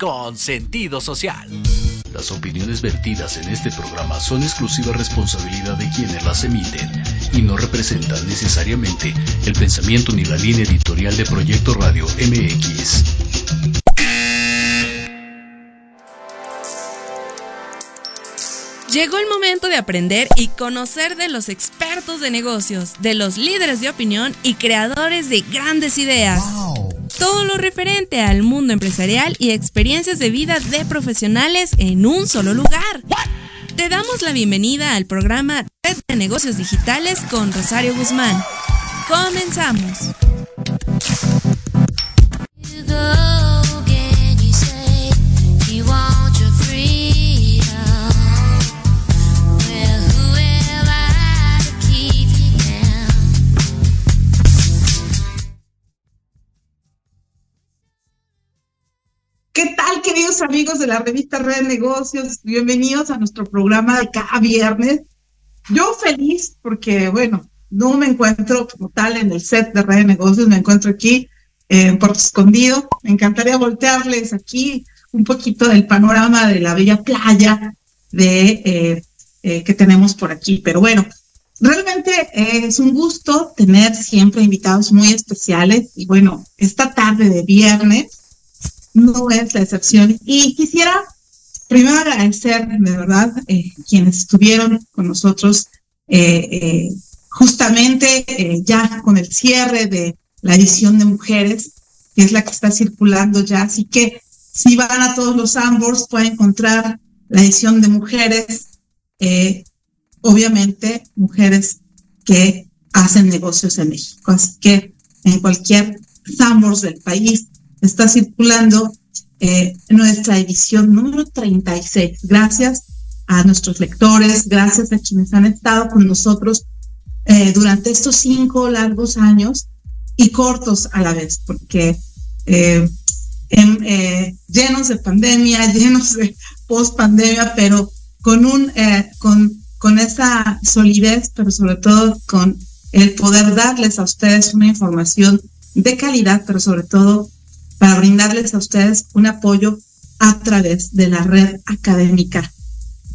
Con sentido social. Las opiniones vertidas en este programa son exclusiva responsabilidad de quienes las emiten y no representan necesariamente el pensamiento ni la línea editorial de Proyecto Radio MX. Llegó el momento de aprender y conocer de los expertos de negocios, de los líderes de opinión y creadores de grandes ideas. Todo lo referente al mundo empresarial y experiencias de vida de profesionales en un solo lugar. Te damos la bienvenida al programa Red de Negocios Digitales con Rosario Guzmán. Comenzamos. Amigos de la revista Red Negocios? Bienvenidos a nuestro programa de cada viernes. Yo feliz porque, bueno, no me encuentro como tal en el set de Red Negocios, me encuentro aquí en Puerto Escondido. Me encantaría voltearles aquí un poquito del panorama de la bella playa de, eh, eh, que tenemos por aquí. Pero bueno, realmente es un gusto tener siempre invitados muy especiales. Y bueno, esta tarde de viernes no es la excepción. Y quisiera primero agradecer, de verdad, eh, quienes estuvieron con nosotros eh, eh, justamente ya con el cierre de la edición de mujeres, que es la que está circulando ya. Así que si van a todos los Ambors, pueden encontrar la edición de mujeres, obviamente mujeres que hacen negocios en México. Así que en cualquier Sambors del país está circulando eh, nuestra edición número 36. Gracias a nuestros lectores, gracias a quienes han estado con nosotros eh, durante estos cinco largos años y cortos a la vez, porque eh, llenos de pandemia, llenos de post pandemia, pero con un con, con esa solidez, pero sobre todo con el poder darles a ustedes una información de calidad, pero sobre todo para brindarles a ustedes un apoyo a través de la red académica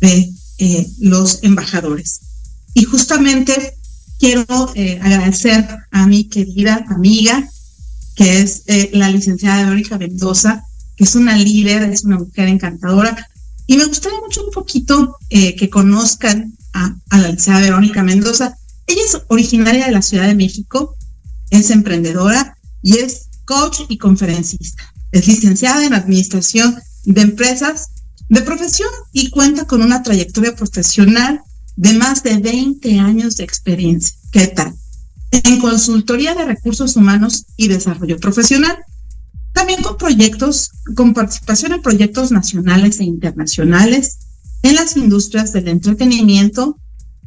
de eh, los embajadores. Y justamente quiero eh, agradecer a mi querida amiga, que es eh, la licenciada Verónica Mendoza, que es una líder, es una mujer encantadora. Y me gustaría mucho un poquito que conozcan a, a la licenciada Verónica Mendoza. Ella es originaria de la Ciudad de México, es emprendedora y es coach y conferencista. Es licenciada en Administración de Empresas de profesión y cuenta con una trayectoria profesional de más de 20 años de experiencia. ¿Qué tal? En consultoría de recursos humanos y desarrollo profesional. También con proyectos, con participación en proyectos nacionales e internacionales en las industrias del entretenimiento,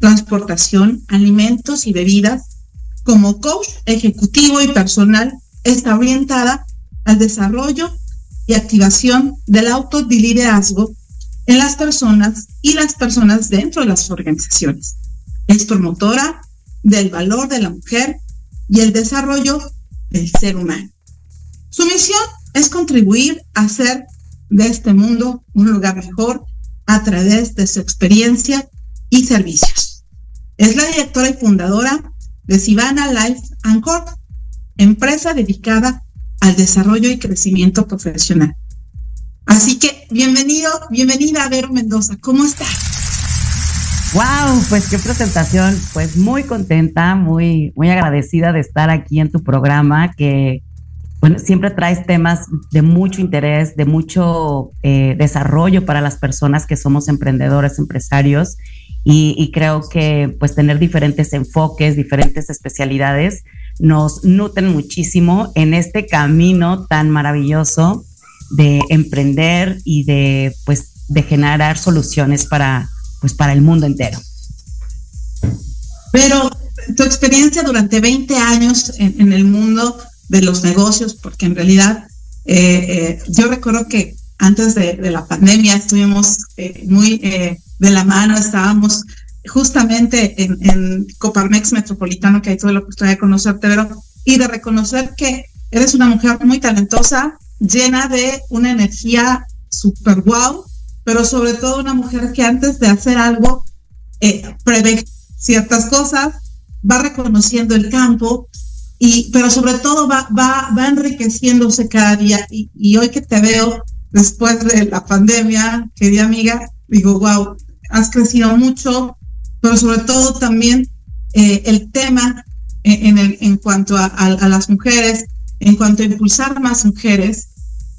transportación, alimentos y bebidas, como coach ejecutivo y personal está orientada al desarrollo y activación del autoliderazgo en las personas y las personas dentro de las organizaciones. Es promotora del valor de la mujer y el desarrollo del ser humano. Su misión es contribuir a hacer de este mundo un lugar mejor a través de su experiencia y servicios. Es la directora y fundadora de Sivana Life and Corp, empresa dedicada al desarrollo y crecimiento profesional. Así que bienvenido, bienvenida a Mendoza. ¿Cómo estás? Wow, pues qué presentación, pues muy contenta, muy, muy agradecida de estar aquí en tu programa, que bueno, siempre traes temas de mucho interés, de mucho eh, desarrollo para las personas que somos emprendedores, empresarios, y, y, creo que pues tener diferentes enfoques, diferentes especialidades, nos nutren muchísimo en este camino tan maravilloso de emprender y de pues de generar soluciones para pues para el mundo entero. Pero tu experiencia durante 20 años en, el mundo de los negocios, porque en realidad eh, eh, yo recuerdo que antes de, la pandemia estuvimos eh, muy de la mano, estábamos justamente en, Coparmex Metropolitano, que hay tuve la oportunidad de conocerte, y de reconocer que eres una mujer muy talentosa, llena de una energía super wow, pero sobre todo una mujer que antes de hacer algo eh, prevé ciertas cosas, va reconociendo el campo, y, pero sobre todo va, va, va enriqueciéndose cada día. Y, y hoy que te veo después de la pandemia, querida amiga, digo, wow, has crecido mucho, pero sobre todo también eh, el tema en, el, en cuanto a, a, las mujeres, en cuanto a impulsar más mujeres.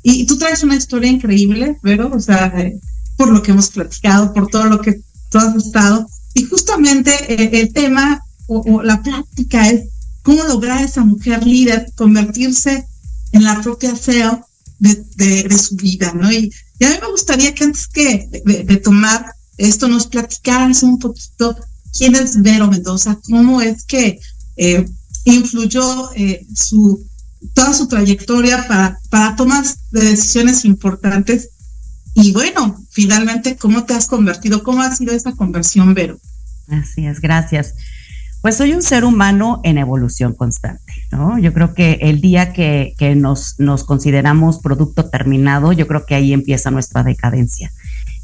Y, tú traes una historia increíble, pero, o sea, eh, por lo que hemos platicado, por todo lo que tú has estado. Y justamente eh, el tema o, o, la práctica es cómo lograr esa mujer líder convertirse en la propia CEO de, de, de su vida, ¿no? Y, y, a mí me gustaría que antes que de, de tomar esto nos platicaras un poquito quién es Vero Mendoza, cómo es que eh, influyó eh, su, toda su trayectoria para, para tomas de decisiones importantes. Y bueno, finalmente, ¿cómo te has convertido? ¿Cómo ha sido esa conversión, Vero? Así es, gracias. Pues soy un ser humano en evolución constante, ¿no? Yo creo que el día que, que nos, nos consideramos producto terminado, yo creo que ahí empieza nuestra decadencia.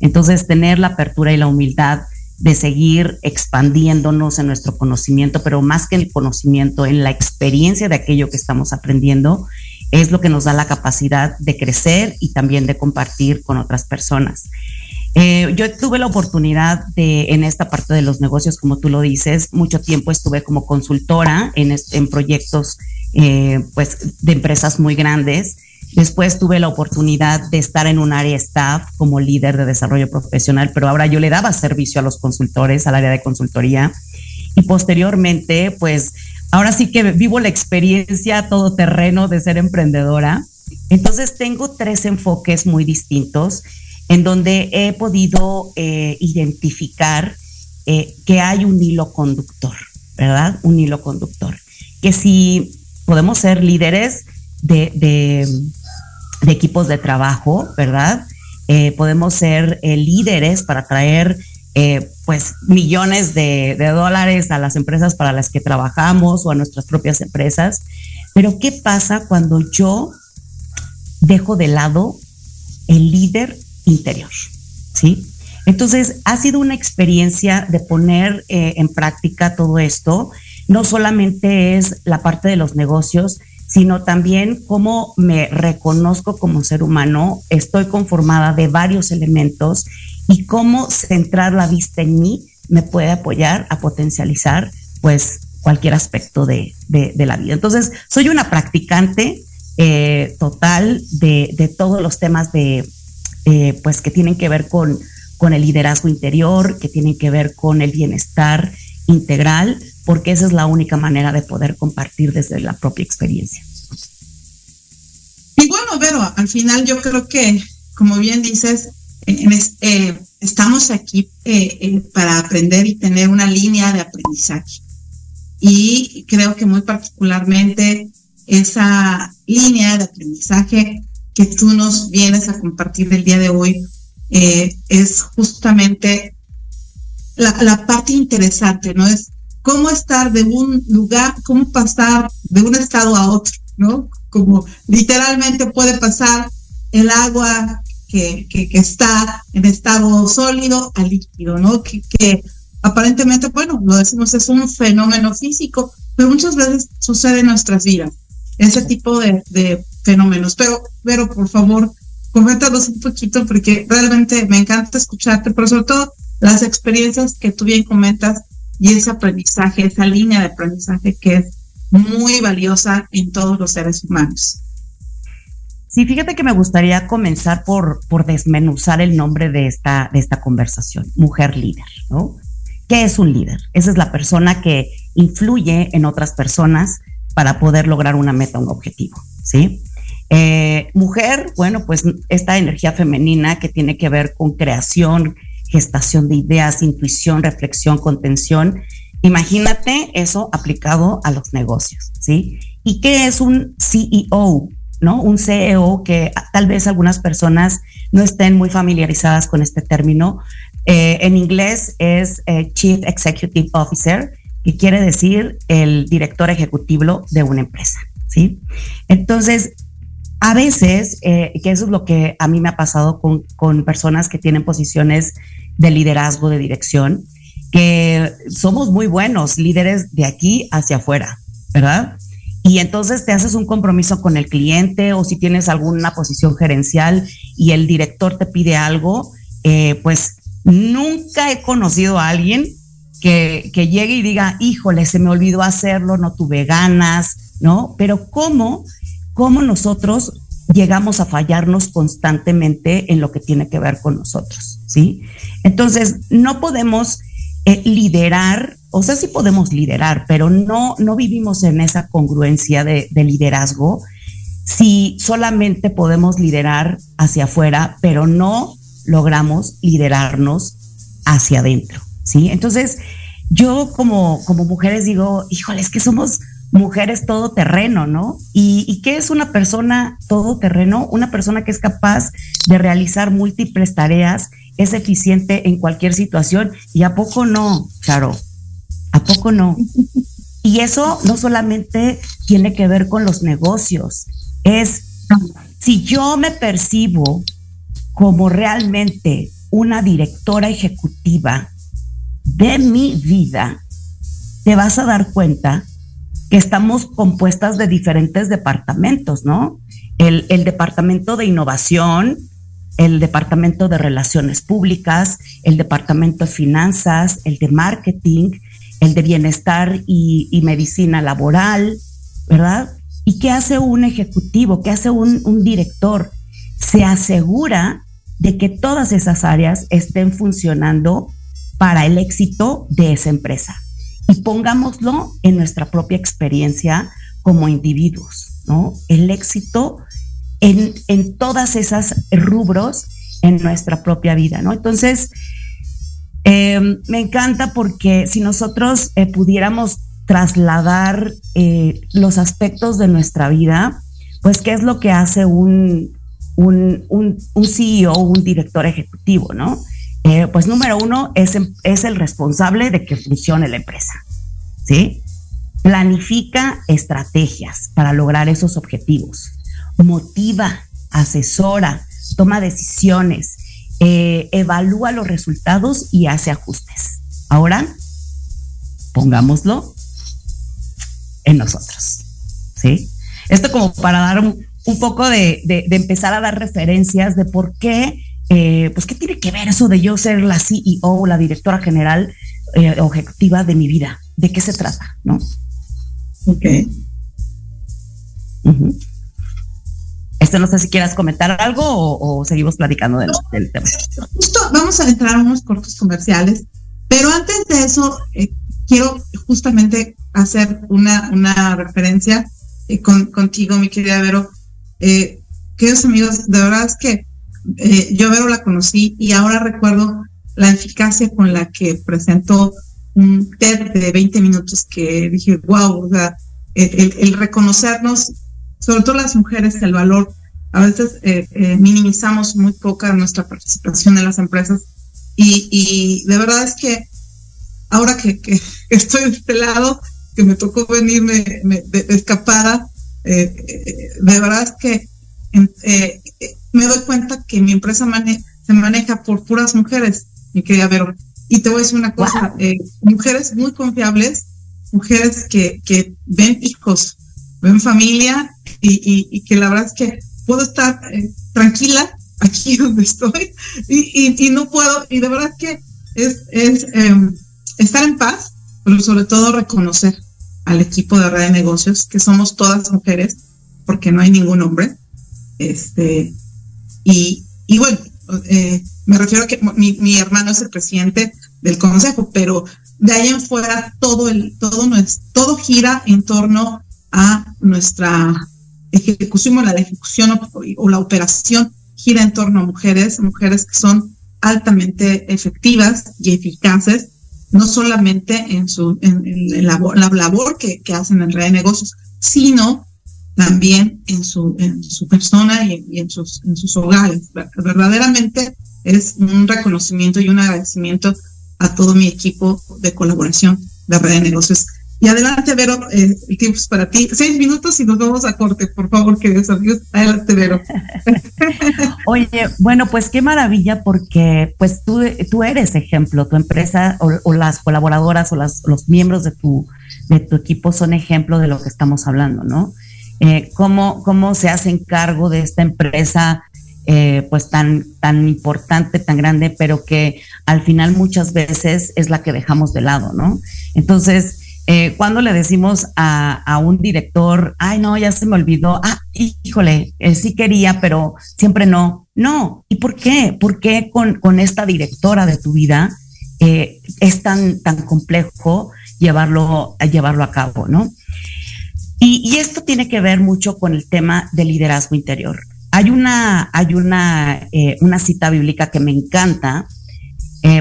Entonces, tener la apertura y la humildad de seguir expandiéndonos en nuestro conocimiento, pero más que el conocimiento, en la experiencia de aquello que estamos aprendiendo, es lo que nos da la capacidad de crecer y también de compartir con otras personas. Eh, yo tuve la oportunidad de, en esta parte de los negocios, como tú lo dices, mucho tiempo estuve como consultora en, en proyectos eh, pues, de empresas muy grandes Después tuve la oportunidad de estar en un área staff como líder de desarrollo profesional, pero ahora yo le daba servicio a los consultores, al área de consultoría. Y posteriormente, pues ahora sí que vivo la experiencia todo terreno de ser emprendedora. Entonces tengo tres enfoques muy distintos en donde he podido eh, identificar eh, que hay un hilo conductor, ¿verdad? Un hilo conductor. Que si podemos ser líderes de, de de equipos de trabajo, ¿verdad? Eh, podemos ser eh, líderes para traer eh, pues millones de, de, dólares a las empresas para las que trabajamos o a nuestras propias empresas. Pero ¿qué pasa cuando yo dejo de lado el líder interior? ¿Sí? Entonces, ha sido una experiencia de poner en práctica todo esto. No solamente es la parte de los negocios, sino también cómo me reconozco como ser humano, estoy conformada de varios elementos y cómo centrar la vista en mí me puede apoyar a potencializar pues cualquier aspecto de, de, la vida. Entonces, soy una practicante eh, total de, de, todos los temas de, eh, pues que tienen que ver con, con el liderazgo interior, que tienen que ver con el bienestar integral, porque esa es la única manera de poder compartir desde la propia experiencia. Y bueno, Vero, al final yo creo que, como bien dices, eh, estamos aquí eh, eh, para aprender y tener una línea de aprendizaje. Y creo que muy particularmente esa línea de aprendizaje que tú nos vienes a compartir el día de hoy es justamente la, la parte interesante, ¿no? Es cómo estar de un lugar, cómo pasar de un estado a otro, ¿no? Como literalmente puede pasar el agua que, que, que está en estado sólido a líquido, ¿no? Que, que, aparentemente, bueno, lo decimos, es un fenómeno físico, pero muchas veces sucede en nuestras vidas, ese tipo de, de fenómenos. Pero, pero por favor, coméntanos un poquito porque realmente me encanta escucharte, pero sobre todo las experiencias que tú bien comentas y ese aprendizaje, esa línea de aprendizaje que es muy valiosa en todos los seres humanos. Sí, fíjate que me gustaría comenzar por, por desmenuzar el nombre de esta, de esta conversación, mujer líder, ¿no? ¿Qué es un líder? Esa es la persona que influye en otras personas para poder lograr una meta, un objetivo, ¿sí? Eh, mujer, bueno, pues esta energía femenina que tiene que ver con creación, gestación de ideas, intuición, reflexión, contención. Imagínate eso aplicado a los negocios, ¿sí? ¿Y qué es un CEO? ¿No? Un CEO que tal vez algunas personas no estén muy familiarizadas con este término. Eh, en inglés es eh, Chief Executive Officer, que quiere decir el director ejecutivo de una empresa, ¿sí? Entonces, a veces, eh, que eso es lo que a mí me ha pasado con, con personas que tienen posiciones de liderazgo, de dirección, que somos muy buenos líderes de aquí hacia afuera, ¿verdad? Y entonces te haces un compromiso con el cliente o si tienes alguna posición gerencial y el director te pide algo, eh, pues nunca he conocido a alguien que, que, llegue y diga, híjole, se me olvidó hacerlo, no tuve ganas, ¿no? Pero ¿cómo, cómo nosotros llegamos a fallarnos constantemente en lo que tiene que ver con nosotros, ¿sí? Entonces, no podemos eh, liderar, o sea, sí podemos liderar, pero no, no vivimos en esa congruencia de, de liderazgo si solamente podemos liderar hacia afuera, pero no logramos liderarnos hacia adentro, ¿sí? Entonces, yo como, como mujeres digo, híjole, es que somos mujeres todoterreno, ¿no? ¿Y, ¿Y qué es una persona todoterreno? Una persona que es capaz de realizar múltiples tareas, es eficiente en cualquier situación. ¿Y a poco no, Charo? ¿A poco no? Y eso no solamente tiene que ver con los negocios, es si yo me percibo como realmente una directora ejecutiva de mi vida, te vas a dar cuenta estamos compuestas de diferentes departamentos, ¿no? El, departamento de innovación, el departamento de relaciones públicas, el departamento de finanzas, el de marketing, el de bienestar y, medicina laboral, ¿verdad? ¿Y qué hace un ejecutivo? ¿Qué hace un director? Se asegura de que todas esas áreas estén funcionando para el éxito de esa empresa. Y pongámoslo en nuestra propia experiencia como individuos, ¿no? El éxito en, en todas esas rubros en nuestra propia vida, ¿no? Entonces, eh, me encanta porque si nosotros eh, pudiéramos trasladar eh, los aspectos de nuestra vida, pues qué es lo que hace un, un, un, un CEO, un director ejecutivo, ¿no? Eh, pues número uno es, es el responsable de que funcione la empresa, ¿sí? Planifica estrategias para lograr esos objetivos, motiva, asesora, toma decisiones, eh, evalúa los resultados y hace ajustes. Ahora, pongámoslo en nosotros, ¿sí? Esto como para dar un, poco de, de, empezar a dar referencias de por qué, eh, pues qué tiene que ver eso de yo ser la CEO, la directora general eh, objetiva de mi vida, de qué se trata, ¿no? Ok. Uh -huh. Este no sé si quieras comentar algo o, o seguimos platicando del, del, tema. Justo vamos a entrar a unos cortos comerciales, pero antes de eso eh, quiero justamente hacer una, una referencia eh, con, contigo, mi querida Vero, eh, queridos amigos, de verdad es que eh, yo Vero la conocí y ahora recuerdo la eficacia con la que presentó un TED de 20 minutos que dije, wow, o sea, el, el reconocernos, sobre todo las mujeres, el valor, a veces eh, eh, minimizamos muy poca nuestra participación en las empresas y, y de verdad es que ahora que, que, estoy de este lado, que me tocó venirme me, de, de escapada, eh, de verdad es que eh, me doy cuenta que mi empresa mane se maneja por puras mujeres, mi querida Vero. Y te voy a decir una cosa, wow. eh, mujeres muy confiables, mujeres que, que ven hijos, ven familia y, y, y, que la verdad es que puedo estar eh, tranquila aquí donde estoy y, y, no puedo, y de verdad que es, es estar en paz, pero sobre todo reconocer al equipo de red de negocios, que somos todas mujeres, porque no hay ningún hombre. Este, y, bueno, eh, me refiero a que mi, mi, hermano es el presidente del consejo, pero de ahí en fuera todo el, todo nuestro, todo gira en torno a nuestra ejecución, la ejecución o, o la operación gira en torno a mujeres, mujeres que son altamente efectivas y eficaces no solamente en su en, en la, la, labor que, que, hacen en red de negocios, sino también en su, en su persona y en, sus, en sus hogares. Verdaderamente es un reconocimiento y un agradecimiento a todo mi equipo de colaboración de red de negocios. Y adelante, Vero, eh, el tiempo es para ti. Seis minutos y nos vamos a corte, por favor, queridos amigos. Adelante, Vero. Oye, bueno, pues qué maravilla porque pues tú, tú eres ejemplo, tu empresa o, las colaboradoras o las, los miembros de tu, de tu equipo son ejemplo de lo que estamos hablando, ¿no? Eh, cómo, cómo se hacen cargo de esta empresa eh, pues tan, tan importante, tan grande, pero que al final muchas veces es la que dejamos de lado, ¿no? Entonces, eh, cuando le decimos a, un director, ay, no, ya se me olvidó, ah, híjole, eh, sí quería, pero siempre no. No, ¿y por qué? ¿Por qué con, esta directora de tu vida es tan, tan complejo llevarlo, llevarlo a cabo, no? Y, esto tiene que ver mucho con el tema del liderazgo interior. Hay una, hay una, una cita bíblica que me encanta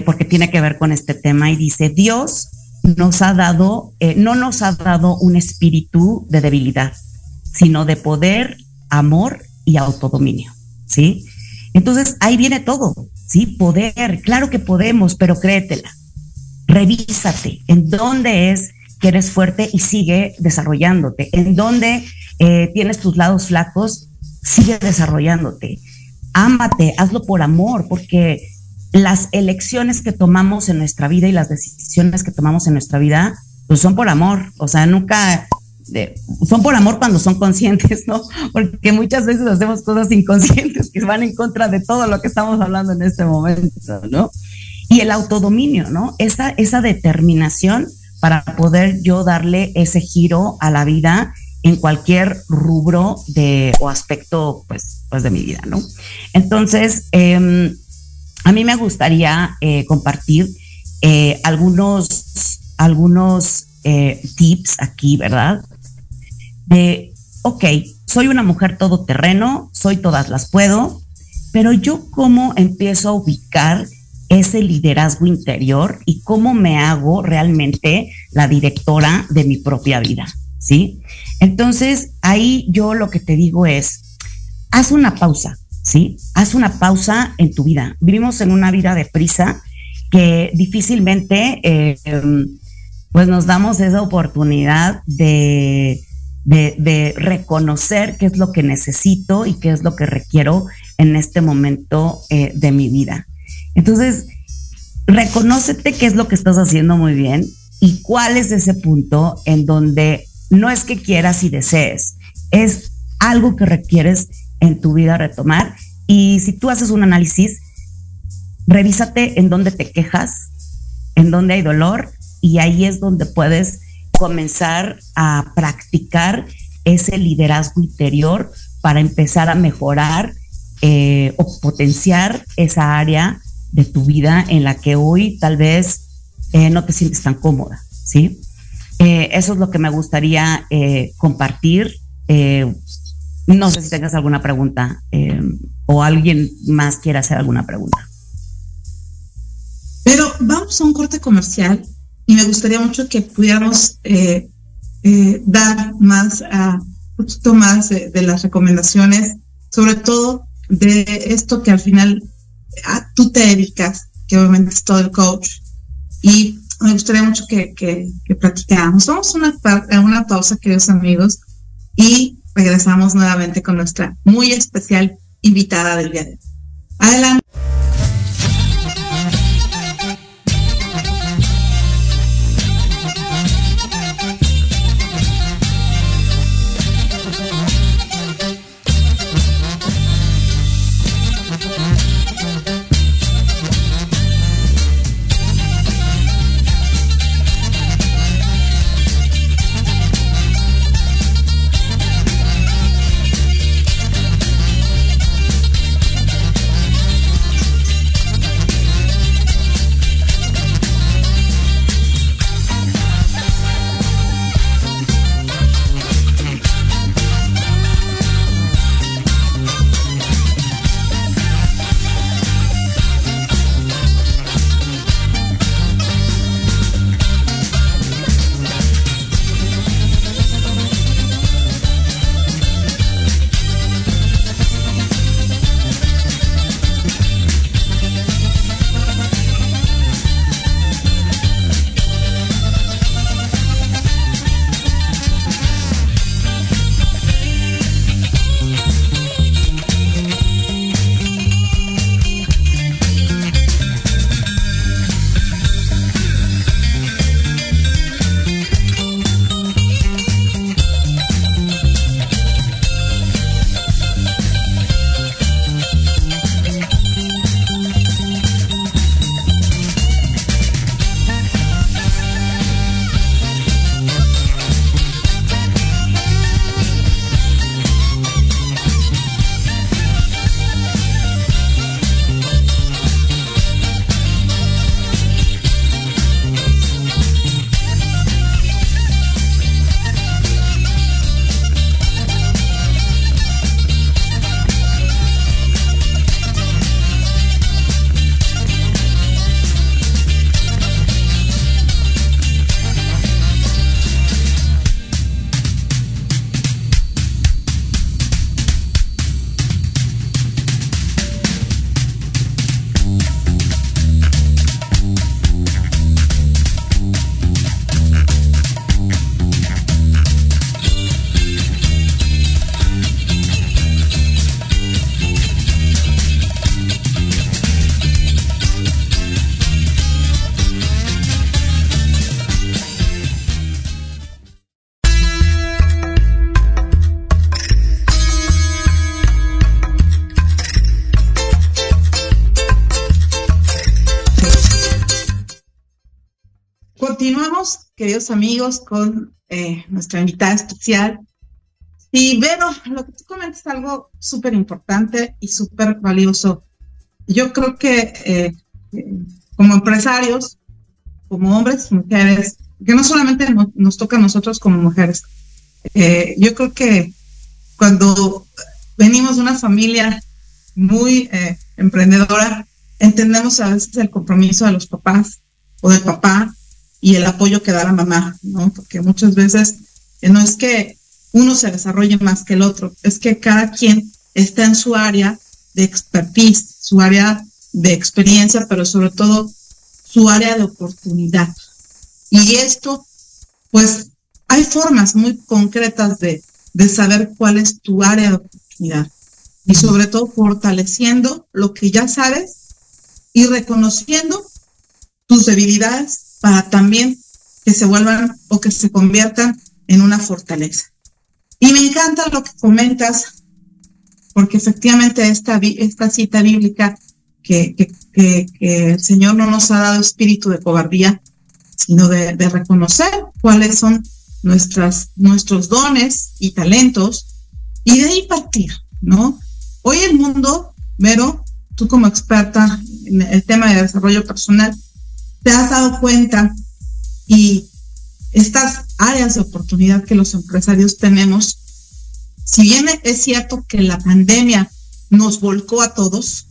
porque tiene que ver con este tema y dice, Dios nos ha dado, eh, no nos ha dado un espíritu de debilidad, sino de poder, amor y autodominio, ¿sí? Entonces ahí viene todo, ¿sí? Poder, claro que podemos, pero créetela. Revísate en dónde es que eres fuerte y sigue desarrollándote, en dónde eh, tienes tus lados flacos, sigue desarrollándote. Ámate, hazlo por amor, porque las elecciones que tomamos en nuestra vida y las decisiones que tomamos en nuestra vida, pues son por amor, o sea, nunca son por amor cuando son conscientes, ¿no? Porque muchas veces hacemos cosas inconscientes que van en contra de todo lo que estamos hablando en este momento, ¿no? Y el autodominio, ¿no? Esa, esa determinación para poder yo darle ese giro a la vida en cualquier rubro de, o aspecto, pues, pues de mi vida, ¿no? Entonces, eh, a mí me gustaría eh, compartir eh, algunos, algunos eh, tips aquí, ¿verdad? De, ok, soy una mujer todoterreno, soy todas las puedo, pero yo cómo empiezo a ubicar ese liderazgo interior y cómo me hago realmente la directora de mi propia vida, ¿sí? Entonces, ahí yo lo que te digo es, haz una pausa, ¿sí? Haz una pausa en tu vida. Vivimos en una vida de prisa que difícilmente eh, pues nos damos esa oportunidad de, de, reconocer qué es lo que necesito y qué es lo que requiero en este momento eh, de mi vida. Entonces, reconócete qué es lo que estás haciendo muy bien y cuál es ese punto en donde no es que quieras y desees, es algo que requieres en tu vida retomar. Y si tú haces un análisis, revísate en dónde te quejas, en dónde hay dolor, y ahí es donde puedes comenzar a practicar ese liderazgo interior para empezar a mejorar eh, o potenciar esa área de tu vida en la que hoy tal vez eh, no te sientes tan cómoda, ¿sí? Eh, eso es lo que me gustaría compartir. No sé si tengas alguna pregunta eh, o alguien más quiera hacer alguna pregunta. Pero vamos a un corte comercial y me gustaría mucho que pudiéramos eh, eh, dar más, a, un poquito más de, las recomendaciones, sobre todo de esto que al final tú te dedicas, que obviamente es todo el coach. Y me gustaría mucho que, que, que platicáramos. Vamos a una, a una pausa, queridos amigos, y regresamos nuevamente con nuestra muy especial invitada del día de hoy. Adelante. Queridos amigos, con eh, nuestra invitada especial. Y bueno, lo que tú comentas es algo súper importante y súper valioso. Yo creo que eh, como empresarios, como hombres mujeres, que no solamente nos, toca a nosotros como mujeres, eh, yo creo que cuando venimos de una familia muy emprendedora, entendemos a veces el compromiso de los papás o del papá y el apoyo que da la mamá, ¿no? Porque muchas veces eh, no es que uno se desarrolle más que el otro, es que cada quien está en su área de expertise, su área de experiencia, pero sobre todo su área de oportunidad. Y esto, pues, hay formas muy concretas de, de saber cuál es tu área de oportunidad. Y sobre todo fortaleciendo lo que ya sabes y reconociendo tus debilidades para también que se vuelvan o que se conviertan en una fortaleza. Y me encanta lo que comentas, porque efectivamente esta, cita bíblica que, el Señor no nos ha dado espíritu de cobardía, sino de, reconocer cuáles son nuestros dones y talentos y de ahí partir, ¿no? Hoy el mundo, Vero, tú como experta en el tema de desarrollo personal, te has dado cuenta y estas áreas de oportunidad que los empresarios tenemos, si bien es cierto que la pandemia nos volcó a todos,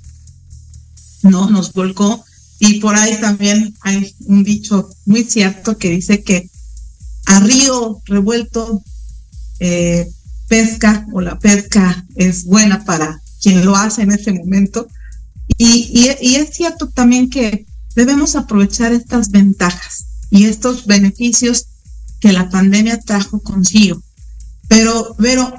no, nos volcó, y por ahí también hay un dicho muy cierto que dice que a río revuelto eh, pesca o la pesca es buena para quien lo hace en ese momento. Y, es cierto también que debemos aprovechar estas ventajas y estos beneficios que la pandemia trajo consigo. Pero, pero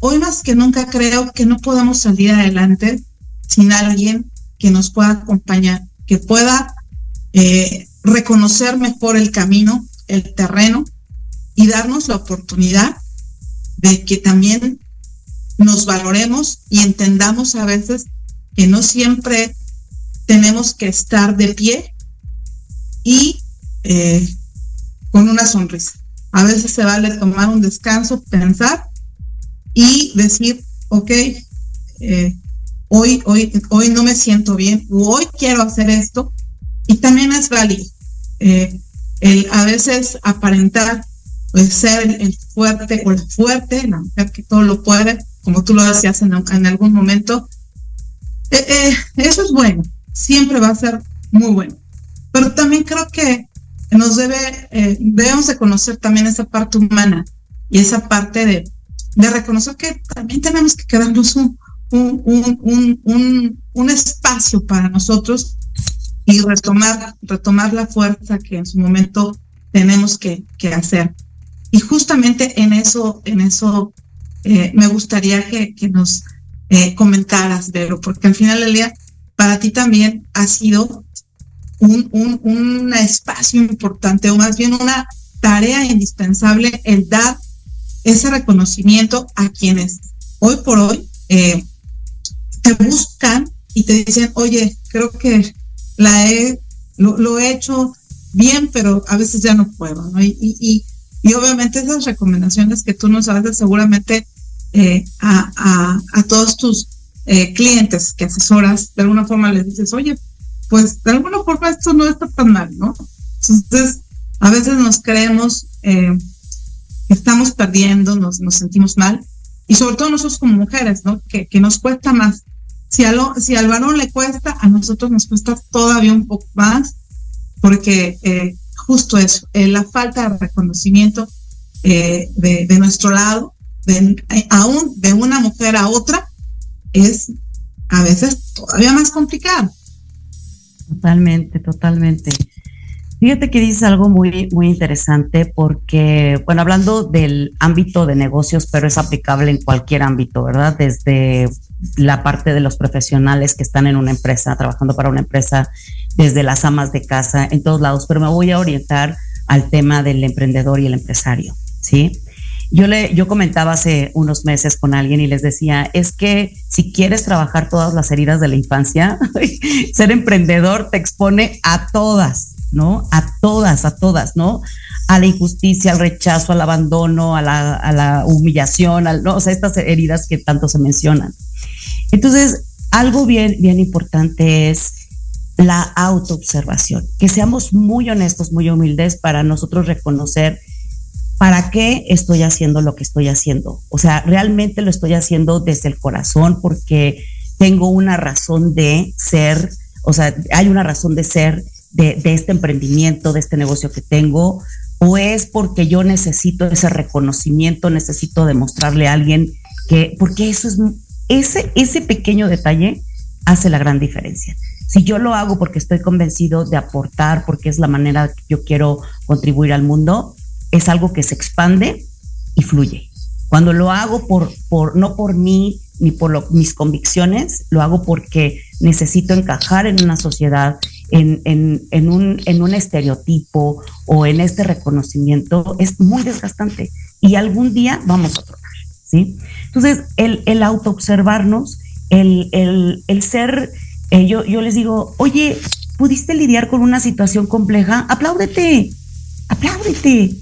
hoy más que nunca creo que no podemos salir adelante sin alguien que nos pueda acompañar, que pueda eh, reconocer mejor el camino, el terreno y darnos la oportunidad de que también nos valoremos y entendamos a veces que no siempre tenemos que estar de pie y eh, con una sonrisa. A veces se vale tomar un descanso, pensar y decir, ok, eh, hoy, hoy, hoy no me siento bien, hoy quiero hacer esto. Y también es válido eh, el a veces aparentar pues, ser el, fuerte o la fuerte, la mujer que todo lo puede, como tú lo decías en, en algún momento, eh, eso es bueno, siempre va a ser muy bueno. Pero también creo que nos debe, eh, debemos de conocer también esa parte humana y esa parte de, de reconocer que también tenemos que quedarnos un, un, un, un, espacio para nosotros y retomar, retomar la fuerza que en su momento tenemos que, que hacer. Y justamente en eso, en eso me gustaría que, que nos eh, comentaras, Vero, porque al final del día para ti también ha sido un, un, un espacio importante o más bien una tarea indispensable el dar ese reconocimiento a quienes hoy por hoy eh, te buscan y te dicen, oye, creo que la he, lo, he hecho bien, pero a veces ya no puedo. Y, y, y obviamente esas recomendaciones que tú nos haces seguramente eh, a, a, todos tus eh, clientes que asesoras, de alguna forma les dices, oye, pues de alguna forma esto no está tan mal, ¿no? Entonces, a veces nos creemos eh, que estamos perdiendo, nos, nos sentimos mal, y sobre todo nosotros como mujeres, ¿no? Que, que nos cuesta más. Si, a lo, si al varón le cuesta, a nosotros nos cuesta todavía un poco más, porque justo eso, la falta de reconocimiento de, de nuestro lado eh, aún de una mujer a otra es a veces todavía más complicado. Totalmente, totalmente. Fíjate que dices algo muy, muy interesante porque, bueno, hablando del ámbito de negocios, pero es aplicable en cualquier ámbito, ¿verdad? Desde la parte de los profesionales que están en una empresa, trabajando para una empresa, desde las amas de casa, en todos lados, pero me voy a orientar al tema del emprendedor y el empresario, ¿sí? Yo, le, yo comentaba hace unos meses con alguien y les decía, es que si quieres trabajar todas las heridas de la infancia, ser emprendedor te expone a todas, ¿no? A todas, a todas, ¿no? a la injusticia, al rechazo, al abandono, a la, a la humillación, al, ¿no? o sea, estas heridas que tanto se mencionan. Entonces, algo bien, bien importante es la autoobservación, que seamos muy honestos, muy humildes para nosotros reconocer para qué estoy haciendo lo que estoy haciendo. O sea, realmente lo estoy haciendo desde el corazón porque tengo una razón de ser, o sea, hay una razón de ser de, este emprendimiento, de este negocio que tengo, o es porque yo necesito ese reconocimiento, necesito demostrarle a alguien que, porque eso es, ese, ese pequeño detalle hace la gran diferencia. Si yo lo hago porque estoy convencido de aportar, porque es la manera que yo quiero contribuir al mundo, es algo que se expande y fluye. Cuando lo hago por, por no por mí ni por mis convicciones, lo hago porque necesito encajar en una sociedad, en, en, un, en un estereotipo o en este reconocimiento, es muy desgastante y algún día vamos a tronar, ¿sí? Entonces, el, el autoobservarnos, el, el, el ser, eh, yo, yo les digo, oye, ¿pudiste lidiar con una situación compleja? Apláudete, apláudete,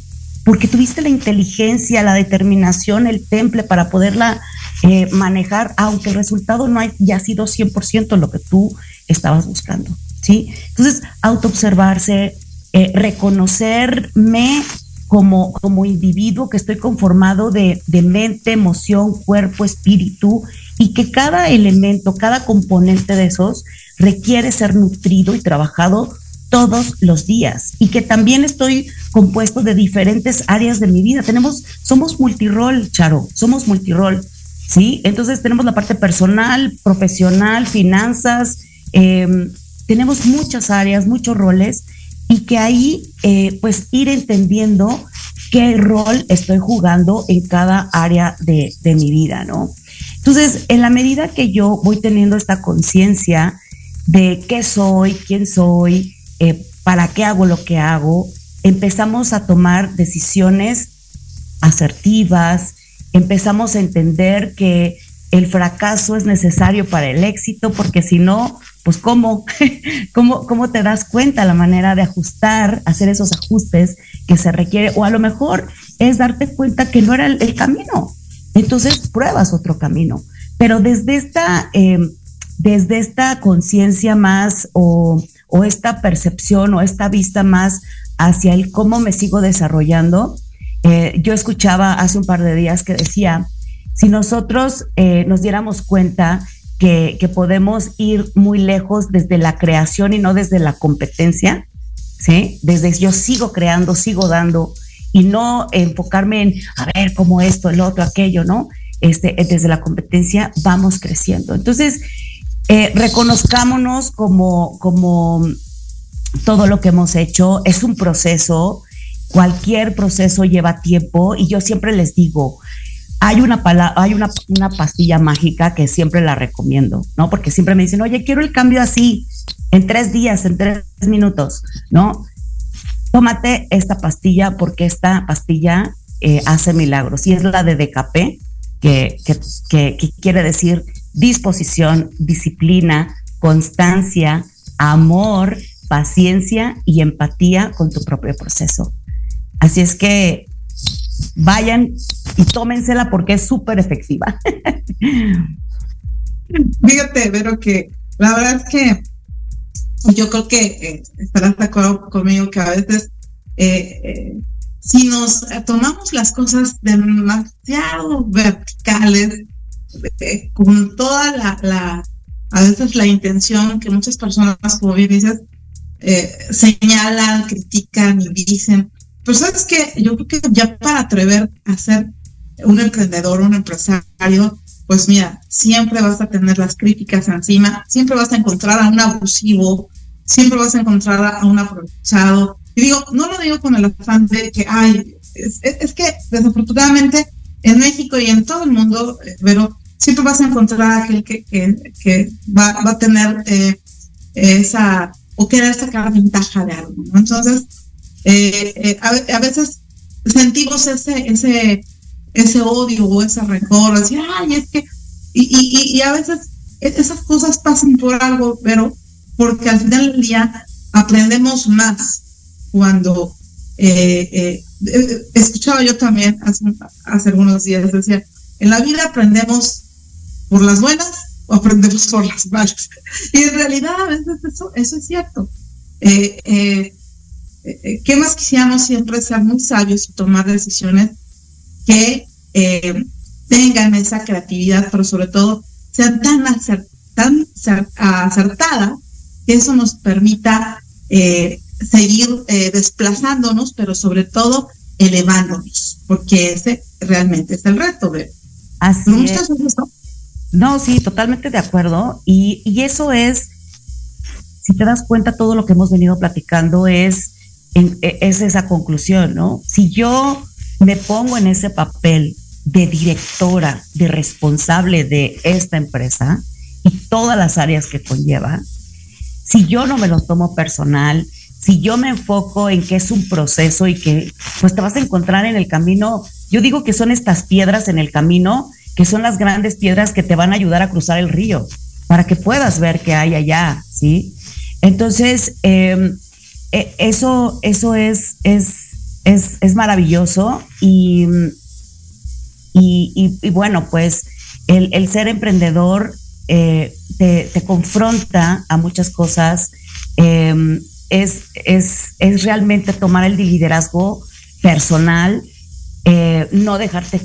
porque tuviste la inteligencia, la determinación, el temple para poderla eh, manejar, aunque el resultado no haya sido 100% lo que tú estabas buscando, ¿sí? Entonces, autoobservarse, eh, reconocerme como, como individuo que estoy conformado de, de mente, emoción, cuerpo, espíritu, y que cada elemento, cada componente de esos requiere ser nutrido y trabajado todos los días y que también estoy compuesto de diferentes áreas de mi vida. Tenemos, somos multirol, Charo, somos multirol, ¿sí? Entonces tenemos la parte personal, profesional, finanzas, em, tenemos muchas áreas, muchos roles y que ahí eh, pues ir entendiendo qué rol estoy jugando en cada área de, de mi vida, ¿no? Entonces, en la medida que yo voy teniendo esta conciencia de qué soy, quién soy, eh, para qué hago lo que hago, empezamos a tomar decisiones asertivas, empezamos a entender que el fracaso es necesario para el éxito, porque si no, pues ¿cómo? ¿cómo? ¿Cómo te das cuenta la manera de ajustar, hacer esos ajustes que se requiere? O a lo mejor es darte cuenta que no era el, camino. Entonces pruebas otro camino. Pero desde esta, eh, desde esta conciencia más o o esta percepción o esta vista más hacia el cómo me sigo desarrollando. Eh, yo escuchaba hace un par de días que decía, si nosotros eh, nos diéramos cuenta que, que, podemos ir muy lejos desde la creación y no desde la competencia, ¿sí? Desde yo sigo creando, sigo dando y no enfocarme en, a ver, cómo esto, el otro, aquello, ¿no? Este, desde la competencia vamos creciendo. Entonces, eh, reconozcámonos como, como todo lo que hemos hecho. Es un proceso, cualquier proceso lleva tiempo y yo siempre les digo, hay una, hay una, una pastilla mágica que siempre la recomiendo, ¿no? Porque siempre me dicen, oye, quiero el cambio así, en tres días, en tres minutos, ¿no? Tómate esta pastilla porque esta pastilla eh, hace milagros y es la de DKP, que, que quiere decir disposición, disciplina, constancia, amor, paciencia y empatía con tu propio proceso. Así es que vayan y tómensela porque es súper efectiva. Fíjate, pero que la verdad es que yo creo que eh, estarás de acuerdo conmigo que a veces eh, eh, si nos tomamos las cosas demasiado verticales, con toda la, a veces la intención que muchas personas, como bien dices, eh, señalan, critican y dicen, pero sabes que yo creo que ya para atrever a ser un emprendedor, un empresario, pues mira, siempre vas a tener las críticas encima, siempre vas a encontrar a un abusivo, siempre vas a encontrar a un aprovechado. Y digo, no lo digo con el afán de que, ay, es, es que desafortunadamente en México y en todo el mundo, eh, pero siempre vas a encontrar aquel que, que, va, va, a tener eh, esa, o querer sacar ventaja de algo. Entonces, eh, eh, a, veces sentimos ese, ese, ese odio o ese rencor, así, ay, es que, y, y, a veces e, esas cosas pasan por algo, pero porque al final del día aprendemos más cuando escuchaba yo también hace, hace algunos días, decía, en la vida aprendemos por las buenas o aprendemos por las malas. Y en realidad a veces eso, eso es cierto. Eh, eh, eh, ¿Qué más quisiéramos siempre ser muy sabios y tomar decisiones que tengan esa creatividad, pero sobre todo sean tan, tan acertada que eso nos permita seguir desplazándonos, pero sobre todo elevándonos, porque ese realmente es el reto. de Así es. No, sí, totalmente de acuerdo. Y, eso es, si te das cuenta, todo lo que hemos venido platicando es, e, es esa conclusión, ¿no? Si yo me pongo en ese papel de directora, de responsable de esta empresa y todas las áreas que conlleva, si yo no me lo tomo personal, si yo me enfoco en que es un proceso y que pues te vas a encontrar en el camino, yo digo que son estas piedras en el camino que son las grandes piedras que te van a ayudar a cruzar el río para que puedas ver qué hay allá, ¿sí? Entonces, em, e, eso, eso es, es, es, maravilloso y, y, bueno, pues el, ser emprendedor eh, te, confronta a muchas cosas, em, es, es, es realmente tomar el liderazgo personal, eh, no dejarte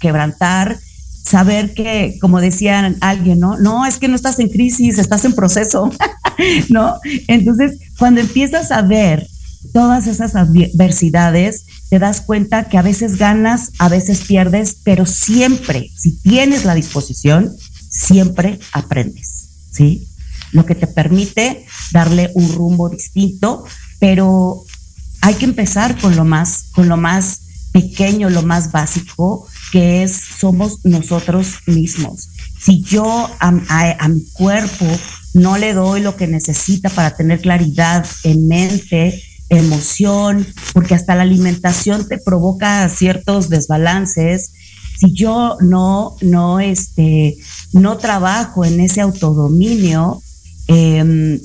quebrantar, saber que, como decía alguien, ¿no? No, es que no estás en crisis, estás en proceso, ¿no? Entonces, cuando empiezas a ver todas esas adversidades, te das cuenta que a veces ganas, a veces pierdes, pero siempre, si tienes la disposición, siempre aprendes, ¿sí? Lo que te permite darle un rumbo distinto, pero hay que empezar con lo más, con lo más pequeño, lo más básico, que es somos nosotros mismos. Si yo a, mi cuerpo no le doy lo que necesita para tener claridad en mente, emoción, porque hasta la alimentación te provoca ciertos desbalances. Si yo no, no, este, no trabajo en ese autodominio, em,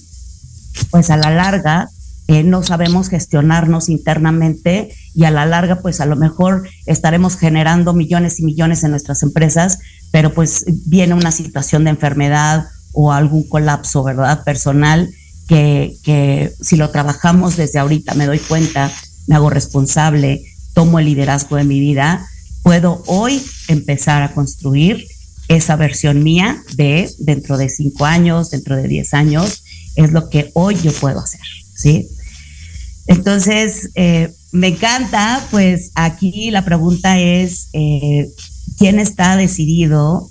pues a la larga eh, no sabemos gestionarnos internamente y a la larga pues a lo mejor estaremos generando millones y millones en nuestras empresas, pero pues viene una situación de enfermedad o algún colapso, ¿verdad? Personal que, que si lo trabajamos desde ahorita, me doy cuenta, me hago responsable, tomo el liderazgo de mi vida, puedo hoy empezar a construir esa versión mía de dentro de cinco años, dentro de diez años, es lo que hoy yo puedo hacer, ¿sí? Entonces, eh, me encanta, pues aquí la pregunta es, eh, ¿quién está decidido,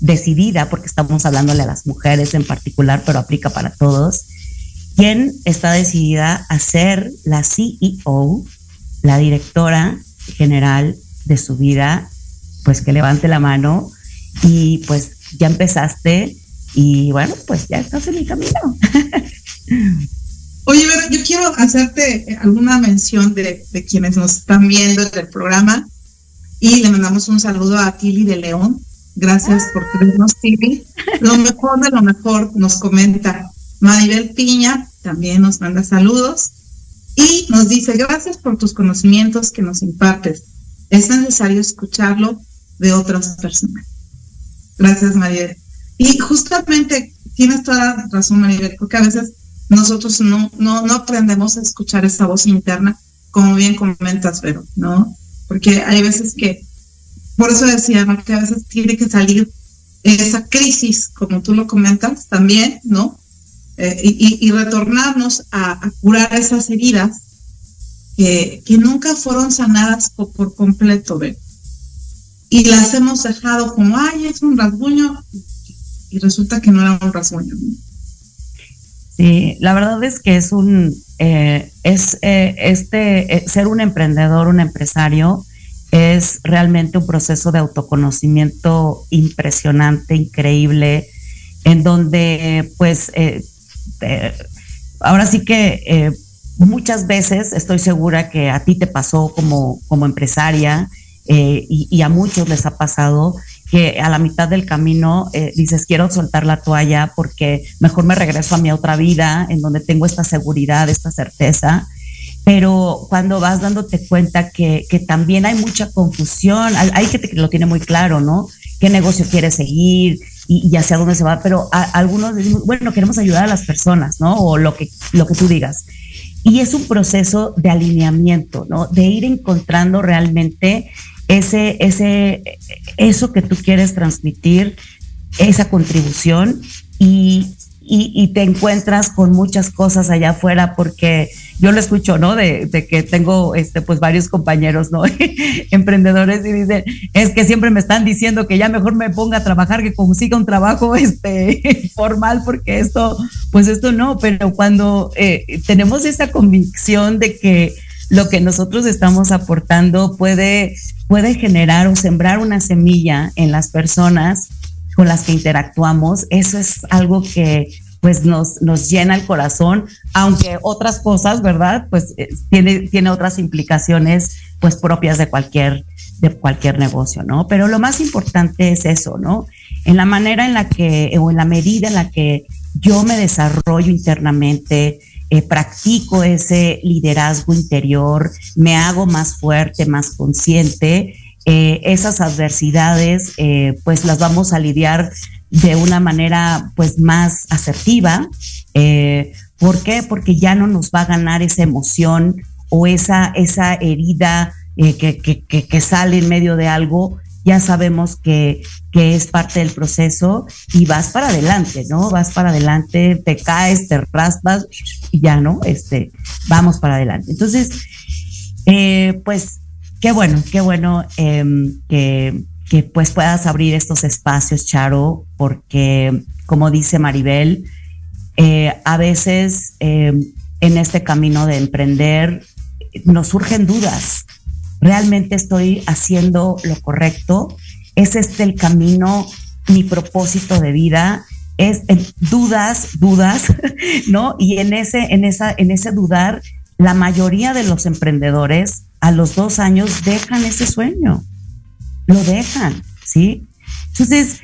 decidida, porque estamos hablándole a las mujeres en particular, pero aplica para todos, ¿quién está decidida a ser la CEO, la directora general de su vida? Pues que levante la mano y pues ya empezaste y bueno, pues ya estás en mi camino. Oye, Vera, yo quiero hacerte eh, alguna mención de, quienes nos están viendo en el programa y le mandamos un saludo a Tili de León. Gracias por vernos, Tili. Lo mejor de lo mejor nos comenta Maribel Piña, también nos manda saludos y nos dice, gracias por tus conocimientos que nos impartes. Es necesario escucharlo de otras personas. Gracias, Maribel. Y justamente tienes toda razón, Maribel, porque a veces nosotros no, no, no aprendemos a escuchar esa voz interna, como bien comentas, pero ¿no? Porque hay veces que, por eso decía. Que a veces tiene que salir esa crisis, como tú lo comentas también, ¿no? Eh, y, retornarnos a, curar esas heridas que, que nunca fueron sanadas por, por completo, ¿ve? Y las hemos dejado como, ay, es un rasguño, y resulta que no era un rasguño, ¿no? Sí, la verdad es que es un, eh, es eh, este, eh, ser un emprendedor, un empresario, es realmente un proceso de autoconocimiento impresionante, increíble, en donde pues ahora sí que muchas veces estoy segura que a ti te pasó como, como empresaria y, a muchos les ha pasado que a la mitad del camino eh, dices, quiero soltar la toalla porque mejor me regreso a mi otra vida en donde tengo esta seguridad, esta certeza. pero cuando vas dándote cuenta que, que también hay mucha confusión, hay gente que lo tiene muy claro, ¿no? ¿Qué negocio quiere seguir? Y, y hacia dónde se va, pero algunos decimos, bueno, queremos ayudar a las personas, ¿no? O lo que, lo que tú digas. Y es un proceso de alineamiento, ¿no? De ir encontrando realmente ese, ese, eso que tú quieres transmitir, esa contribución y, y, te encuentras con muchas cosas allá afuera porque yo lo escucho, ¿no? De, que tengo, este, pues varios compañeros, ¿no? Emprendedores y dicen, es que siempre me están diciendo que ya mejor me ponga a trabajar que consiga un trabajo, este, formal porque esto, pues esto no, pero cuando eh, tenemos esa convicción de que lo que nosotros estamos aportando puede, puede generar o sembrar una semilla en las personas, con las que interactuamos, eso es algo que pues nos, nos llena el corazón, aunque otras cosas, ¿verdad? Pues eh, tiene, tiene otras implicaciones pues propias de cualquier, de cualquier negocio, ¿no? Pero lo más importante es eso, ¿no? En la manera en la que, o en la medida en la que yo me desarrollo internamente, eh, practico ese liderazgo interior, me hago más fuerte, más consciente, eh, esas adversidades eh, pues las vamos a lidiar de una manera pues más asertiva. ¿Por qué? Porque ya no nos va a ganar esa emoción o esa, esa herida que, que, sale en medio de algo. Ya sabemos que, que es parte del proceso y vas para adelante, ¿no? Vas para adelante, te caes, te raspas y ya, ¿no? Este, vamos para adelante. Entonces, pues Qué bueno, qué bueno em, que, pues puedas abrir estos espacios, Charo, porque como dice Maribel, eh, a veces em, en este camino de emprender nos surgen dudas. ¿Realmente estoy haciendo lo correcto? ¿Es este el camino, mi propósito de vida? Es dudas, dudas, ¿no? Y en ese, en esa, en ese dudar, la mayoría de los emprendedores a los dos años dejan ese sueño, lo dejan, ¿sí? Entonces,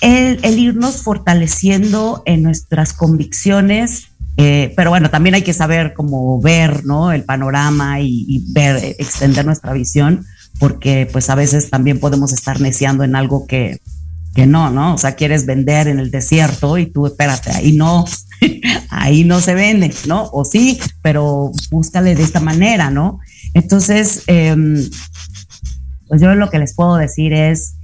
el, irnos fortaleciendo en nuestras convicciones, eh, pero bueno, también hay que saber cómo ver, ¿no? El panorama y, ver, eh, extender nuestra visión, porque pues a veces también podemos estar neciando en algo que, que no, ¿no? O sea, quieres vender en el desierto y tú espérate, ahí no, ahí no se vende, ¿no? O sí, pero búscale de esta manera, ¿no? Entonces, em, pues yo lo que les puedo decir es,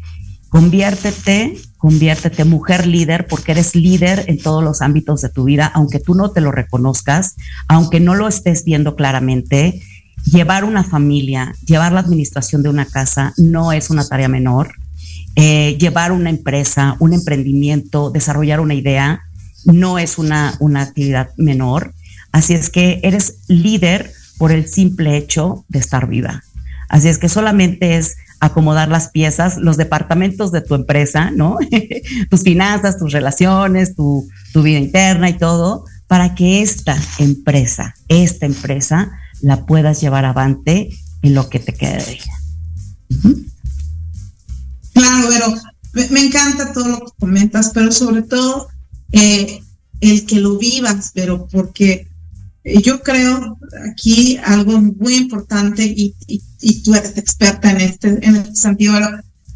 conviértete, conviértete mujer líder, porque eres líder en todos los ámbitos de tu vida, aunque tú no te lo reconozcas, aunque no lo estés viendo claramente. Llevar una familia, llevar la administración de una casa no es una tarea menor. Eh, llevar una empresa, un emprendimiento, desarrollar una idea, no es una, una actividad menor. Así es que eres líder por el simple hecho de estar viva. Así es que solamente es acomodar las piezas, los departamentos de tu empresa, ¿no? tus finanzas, tus relaciones, tu, vida interna y todo, para que esta empresa, esta empresa, la puedas llevar avante en lo que te quede de ella. Claro, pero me, encanta todo lo que comentas, pero sobre todo eh, el que lo vivas, pero porque yo creo aquí algo muy importante y, tú eres experta en este, en este sentido,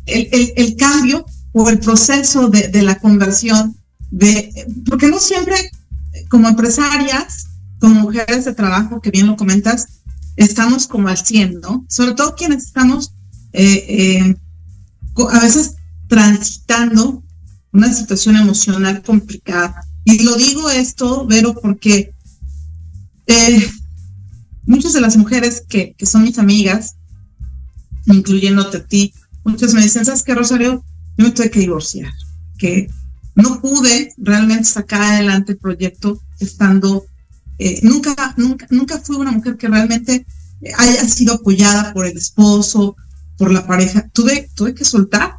el, cambio o el proceso de, la conversión, de, porque no siempre como empresarias, como mujeres de trabajo, que bien lo comentas, estamos como al 100, ¿no? Sobre todo quienes estamos eh, eh, a veces transitando una situación emocional complicada. Y lo digo esto, Vero, porque eh, muchas de las mujeres que, son mis amigas, incluyéndote a ti, muchas me dicen, ¿sabes qué, Rosario? Yo me tuve que divorciar, que no pude realmente sacar adelante el proyecto estando, eh, nunca, nunca, nunca fui una mujer que realmente haya sido apoyada por el esposo, por la pareja. Tuve, tuve que soltar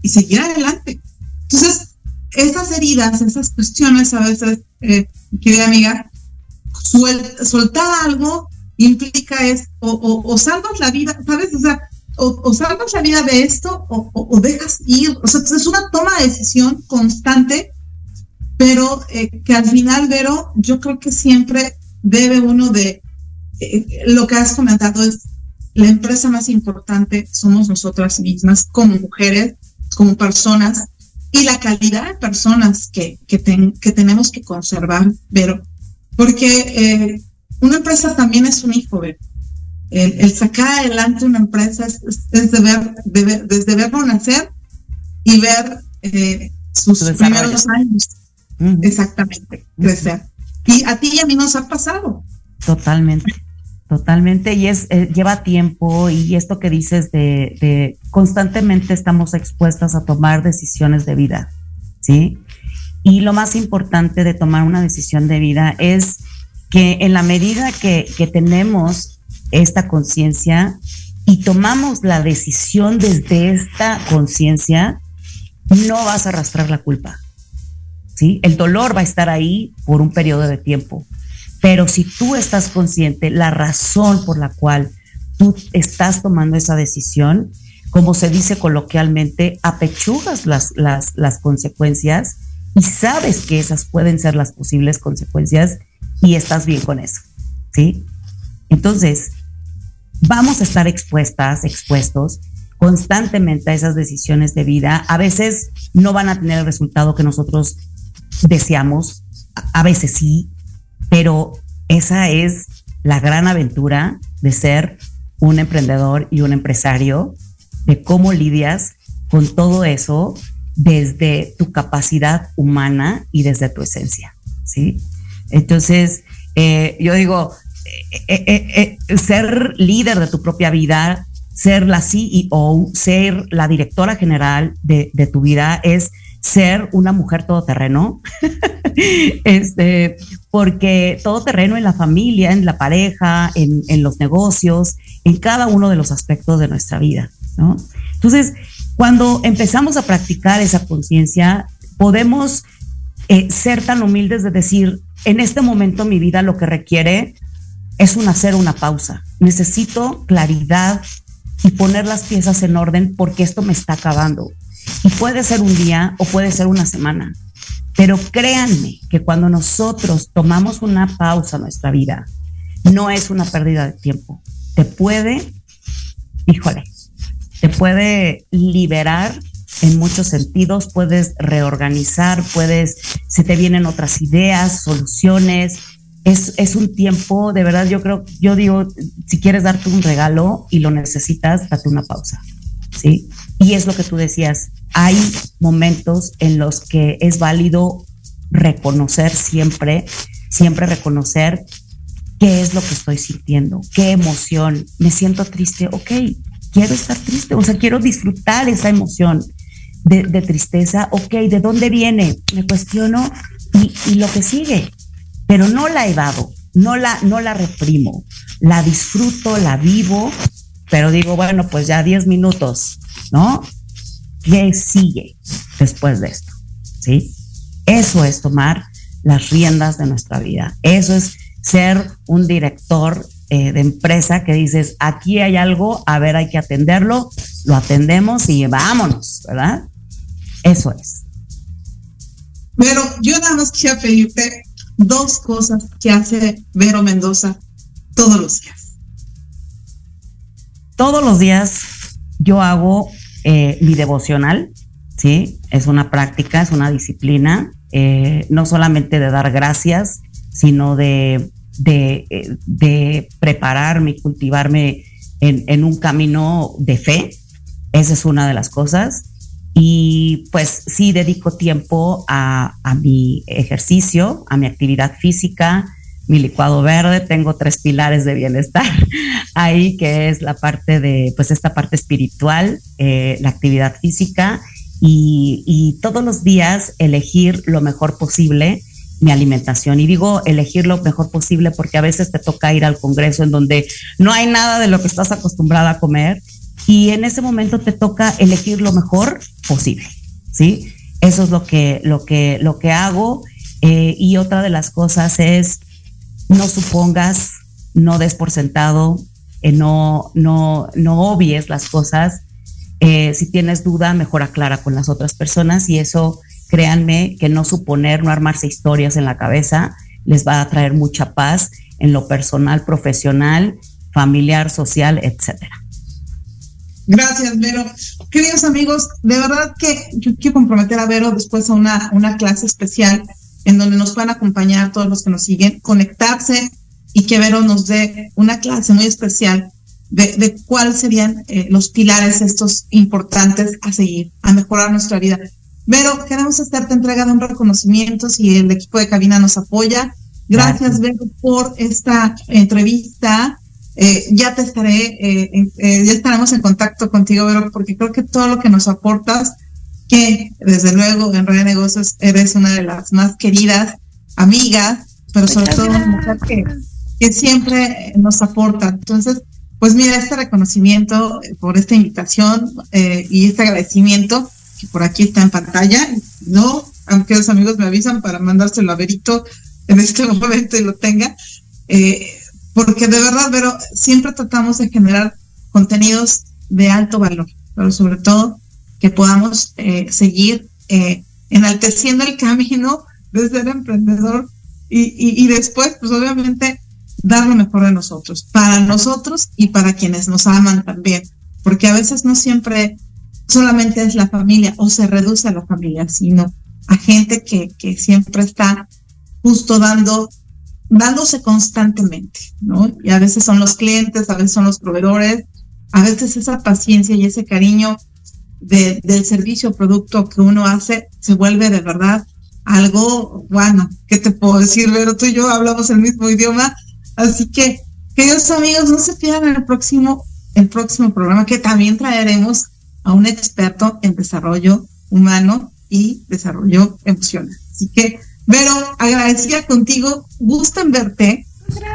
y seguir adelante. Entonces, esas heridas, esas cuestiones a veces, eh, querida amiga, soltar algo implica es o, salvas la vida, ¿sabes? O sea, o, salvas la vida de esto o, dejas ir. O sea, es una toma de decisión constante, pero eh, que al final, Vero, yo creo que siempre debe uno de eh, lo que has comentado es la empresa más importante somos nosotras mismas como mujeres, como personas y la calidad de personas que, que, que tenemos que conservar, pero porque eh, una empresa también es un hijo, ¿ver? El, sacar adelante una empresa es, es de ver, desde verlo nacer y ver eh, sus primeros años. Exactamente, crecer. Y a ti y a mí nos ha pasado. Totalmente, totalmente. Y es eh, lleva tiempo y esto que dices de, de, constantemente estamos expuestas a tomar decisiones de vida, ¿sí? Y lo más importante de tomar una decisión de vida es que en la medida que, tenemos esta conciencia y tomamos la decisión desde esta conciencia, no vas a arrastrar la culpa. ¿sí? El dolor va a estar ahí por un periodo de tiempo. Pero si tú estás consciente, la razón por la cual tú estás tomando esa decisión, como se dice coloquialmente, apechugas las, las, las consecuencias y sabes que esas pueden ser las posibles consecuencias y estás bien con eso, ¿sí? Entonces, vamos a estar expuestas, expuestos constantemente a esas decisiones de vida. A veces no van a tener el resultado que nosotros deseamos, a veces sí, pero esa es la gran aventura de ser un emprendedor y un empresario, de cómo lidias con todo eso desde tu capacidad humana y desde tu esencia, ¿sí? Entonces, eh, yo digo, eh, eh, ser líder de tu propia vida, ser la CEO, ser la directora general de, de tu vida es ser una mujer todoterreno, este, porque todoterreno en la familia, en la pareja, en, en, los negocios, en cada uno de los aspectos de nuestra vida, ¿no? Entonces, cuando empezamos a practicar esa conciencia, podemos eh, ser tan humildes de decir, en este momento mi vida lo que requiere es un hacer una pausa. Necesito claridad y poner las piezas en orden porque esto me está acabando. Y puede ser un día o puede ser una semana. Pero créanme que cuando nosotros tomamos una pausa en nuestra vida, no es una pérdida de tiempo. Te puede, híjole, te puede liberar en muchos sentidos, puedes reorganizar, puedes, se te vienen otras ideas, soluciones. Es, es un tiempo, de verdad, yo creo, yo digo, si quieres darte un regalo y lo necesitas, date una pausa, ¿sí? Y es lo que tú decías, hay momentos en los que es válido reconocer siempre, siempre reconocer qué es lo que estoy sintiendo, qué emoción, me siento triste, ok, quiero estar triste, o sea, quiero disfrutar esa emoción de, tristeza, ok, ¿de dónde viene? Me cuestiono y, y, lo que sigue, pero no la evado, no la, no la reprimo, la disfruto, la vivo, pero digo, bueno, pues ya 10 minutos, ¿no? ¿Qué sigue después de esto? ¿Sí? Eso es tomar las riendas de nuestra vida. Eso es ser un director eh, de empresa que dices, aquí hay algo, a ver, hay que atenderlo, lo atendemos y vámonos, ¿verdad? Eso es. Pero yo nada más quisiera pedirte dos cosas que hace Vero Mendoza todos los días. Todos los días yo hago eh, mi devocional, ¿sí? Es una práctica, es una disciplina, eh, no solamente de dar gracias, sino de, de, eh, de prepararme y cultivarme en, un camino de fe. Esa es una de las cosas. Y pues sí dedico tiempo a, mi ejercicio, a mi actividad física, mi licuado verde, tengo tres pilares de bienestar ahí, que es la parte de, pues esta parte espiritual, eh, la actividad física y, todos los días elegir lo mejor posible mi alimentación. Y digo elegir lo mejor posible porque a veces te toca ir al Congreso en donde no hay nada de lo que estás acostumbrada a comer y en ese momento te toca elegir lo mejor posible, ¿sí? Eso es lo que, lo que, lo que hago. Eh, y otra de las cosas es no supongas, no des por sentado, eh, no, no, no obvies las cosas. Eh, si tienes duda, mejor aclara con las otras personas y eso, créanme, que no suponer, no armarse historias en la cabeza, les va a traer mucha paz en lo personal, profesional, familiar, social, etcétera. Gracias, Vero. Queridos amigos, de verdad que yo quiero comprometer a Vero después a una, una clase especial en donde nos a acompañar todos los que nos siguen, conectarse y que Vero nos dé una clase muy especial de, de cuáles serían eh, los pilares estos importantes a seguir, a mejorar nuestra vida. Vero, queremos hacerte entrega de un reconocimiento si el equipo de cabina nos apoya. Gracias, Vero, por esta entrevista. Eh, ya te estaré, eh, eh, ya estaremos en contacto contigo, Vero, porque creo que todo lo que nos aportas, que desde luego en Red Negocios eres una de las más queridas amigas, pero sobre todo mujer que, que siempre nos aporta. Entonces, pues mira, este reconocimiento por esta invitación y este agradecimiento, que por aquí está en pantalla, no, aunque los amigos me avisan para mandárselo a Verito en este momento y lo tenga. Eh, porque de verdad, pero siempre tratamos de generar contenidos de alto valor, pero sobre todo que podamos eh, seguir eh, enalteciendo el camino de ser emprendedor y, y, después, pues obviamente, dar lo mejor de nosotros, para nosotros y para quienes nos aman también, porque a veces no siempre solamente es la familia o se reduce a la familia, sino a gente que, que siempre está justo dando dándose constantemente, ¿no? Y a veces son los clientes, a veces son los proveedores, a veces esa paciencia y ese cariño de, del servicio o producto que uno hace se vuelve de verdad algo, bueno, ¿qué te puedo decir? Pero tú y yo hablamos el mismo idioma, así que, queridos amigos, no se pierdan el próximo, el próximo programa que también traeremos a un experto en desarrollo humano y desarrollo emocional. Así que pero agradecida contigo, gusto en verte.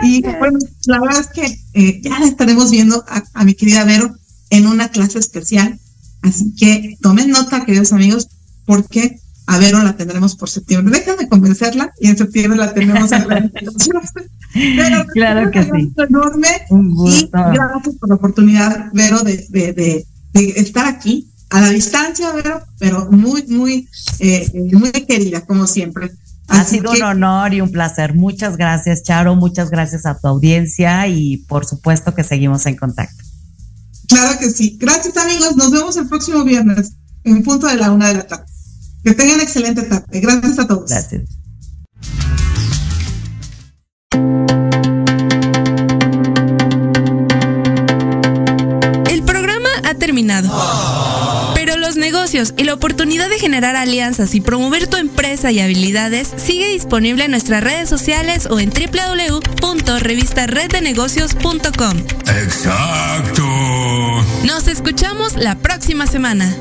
Y bueno, la verdad es que eh, ya estaremos viendo a, mi querida Vero en una clase especial. Así que tomen nota, queridos amigos, porque a Vero la tendremos por septiembre. Déjame convencerla y en septiembre la tendremos en la Pero claro que sí. enorme. Un gusto. Y gracias por la oportunidad, Vero, de, de, de, de estar aquí a la distancia, Vero, pero muy, muy, eh, muy querida, como siempre. Ha sido un honor y un placer. Muchas gracias, Charo. Muchas gracias a tu audiencia y por supuesto que seguimos en contacto. Claro que sí. Gracias, amigos. Nos vemos el próximo viernes en punto de la una de la tarde. Que tengan excelente tarde. Gracias a todos. Gracias. Ha terminado negocios y la oportunidad de generar alianzas y promover tu empresa y habilidades sigue disponible en nuestras redes sociales o en www.revistareddenegocios.com. Exacto. Nos escuchamos la próxima semana.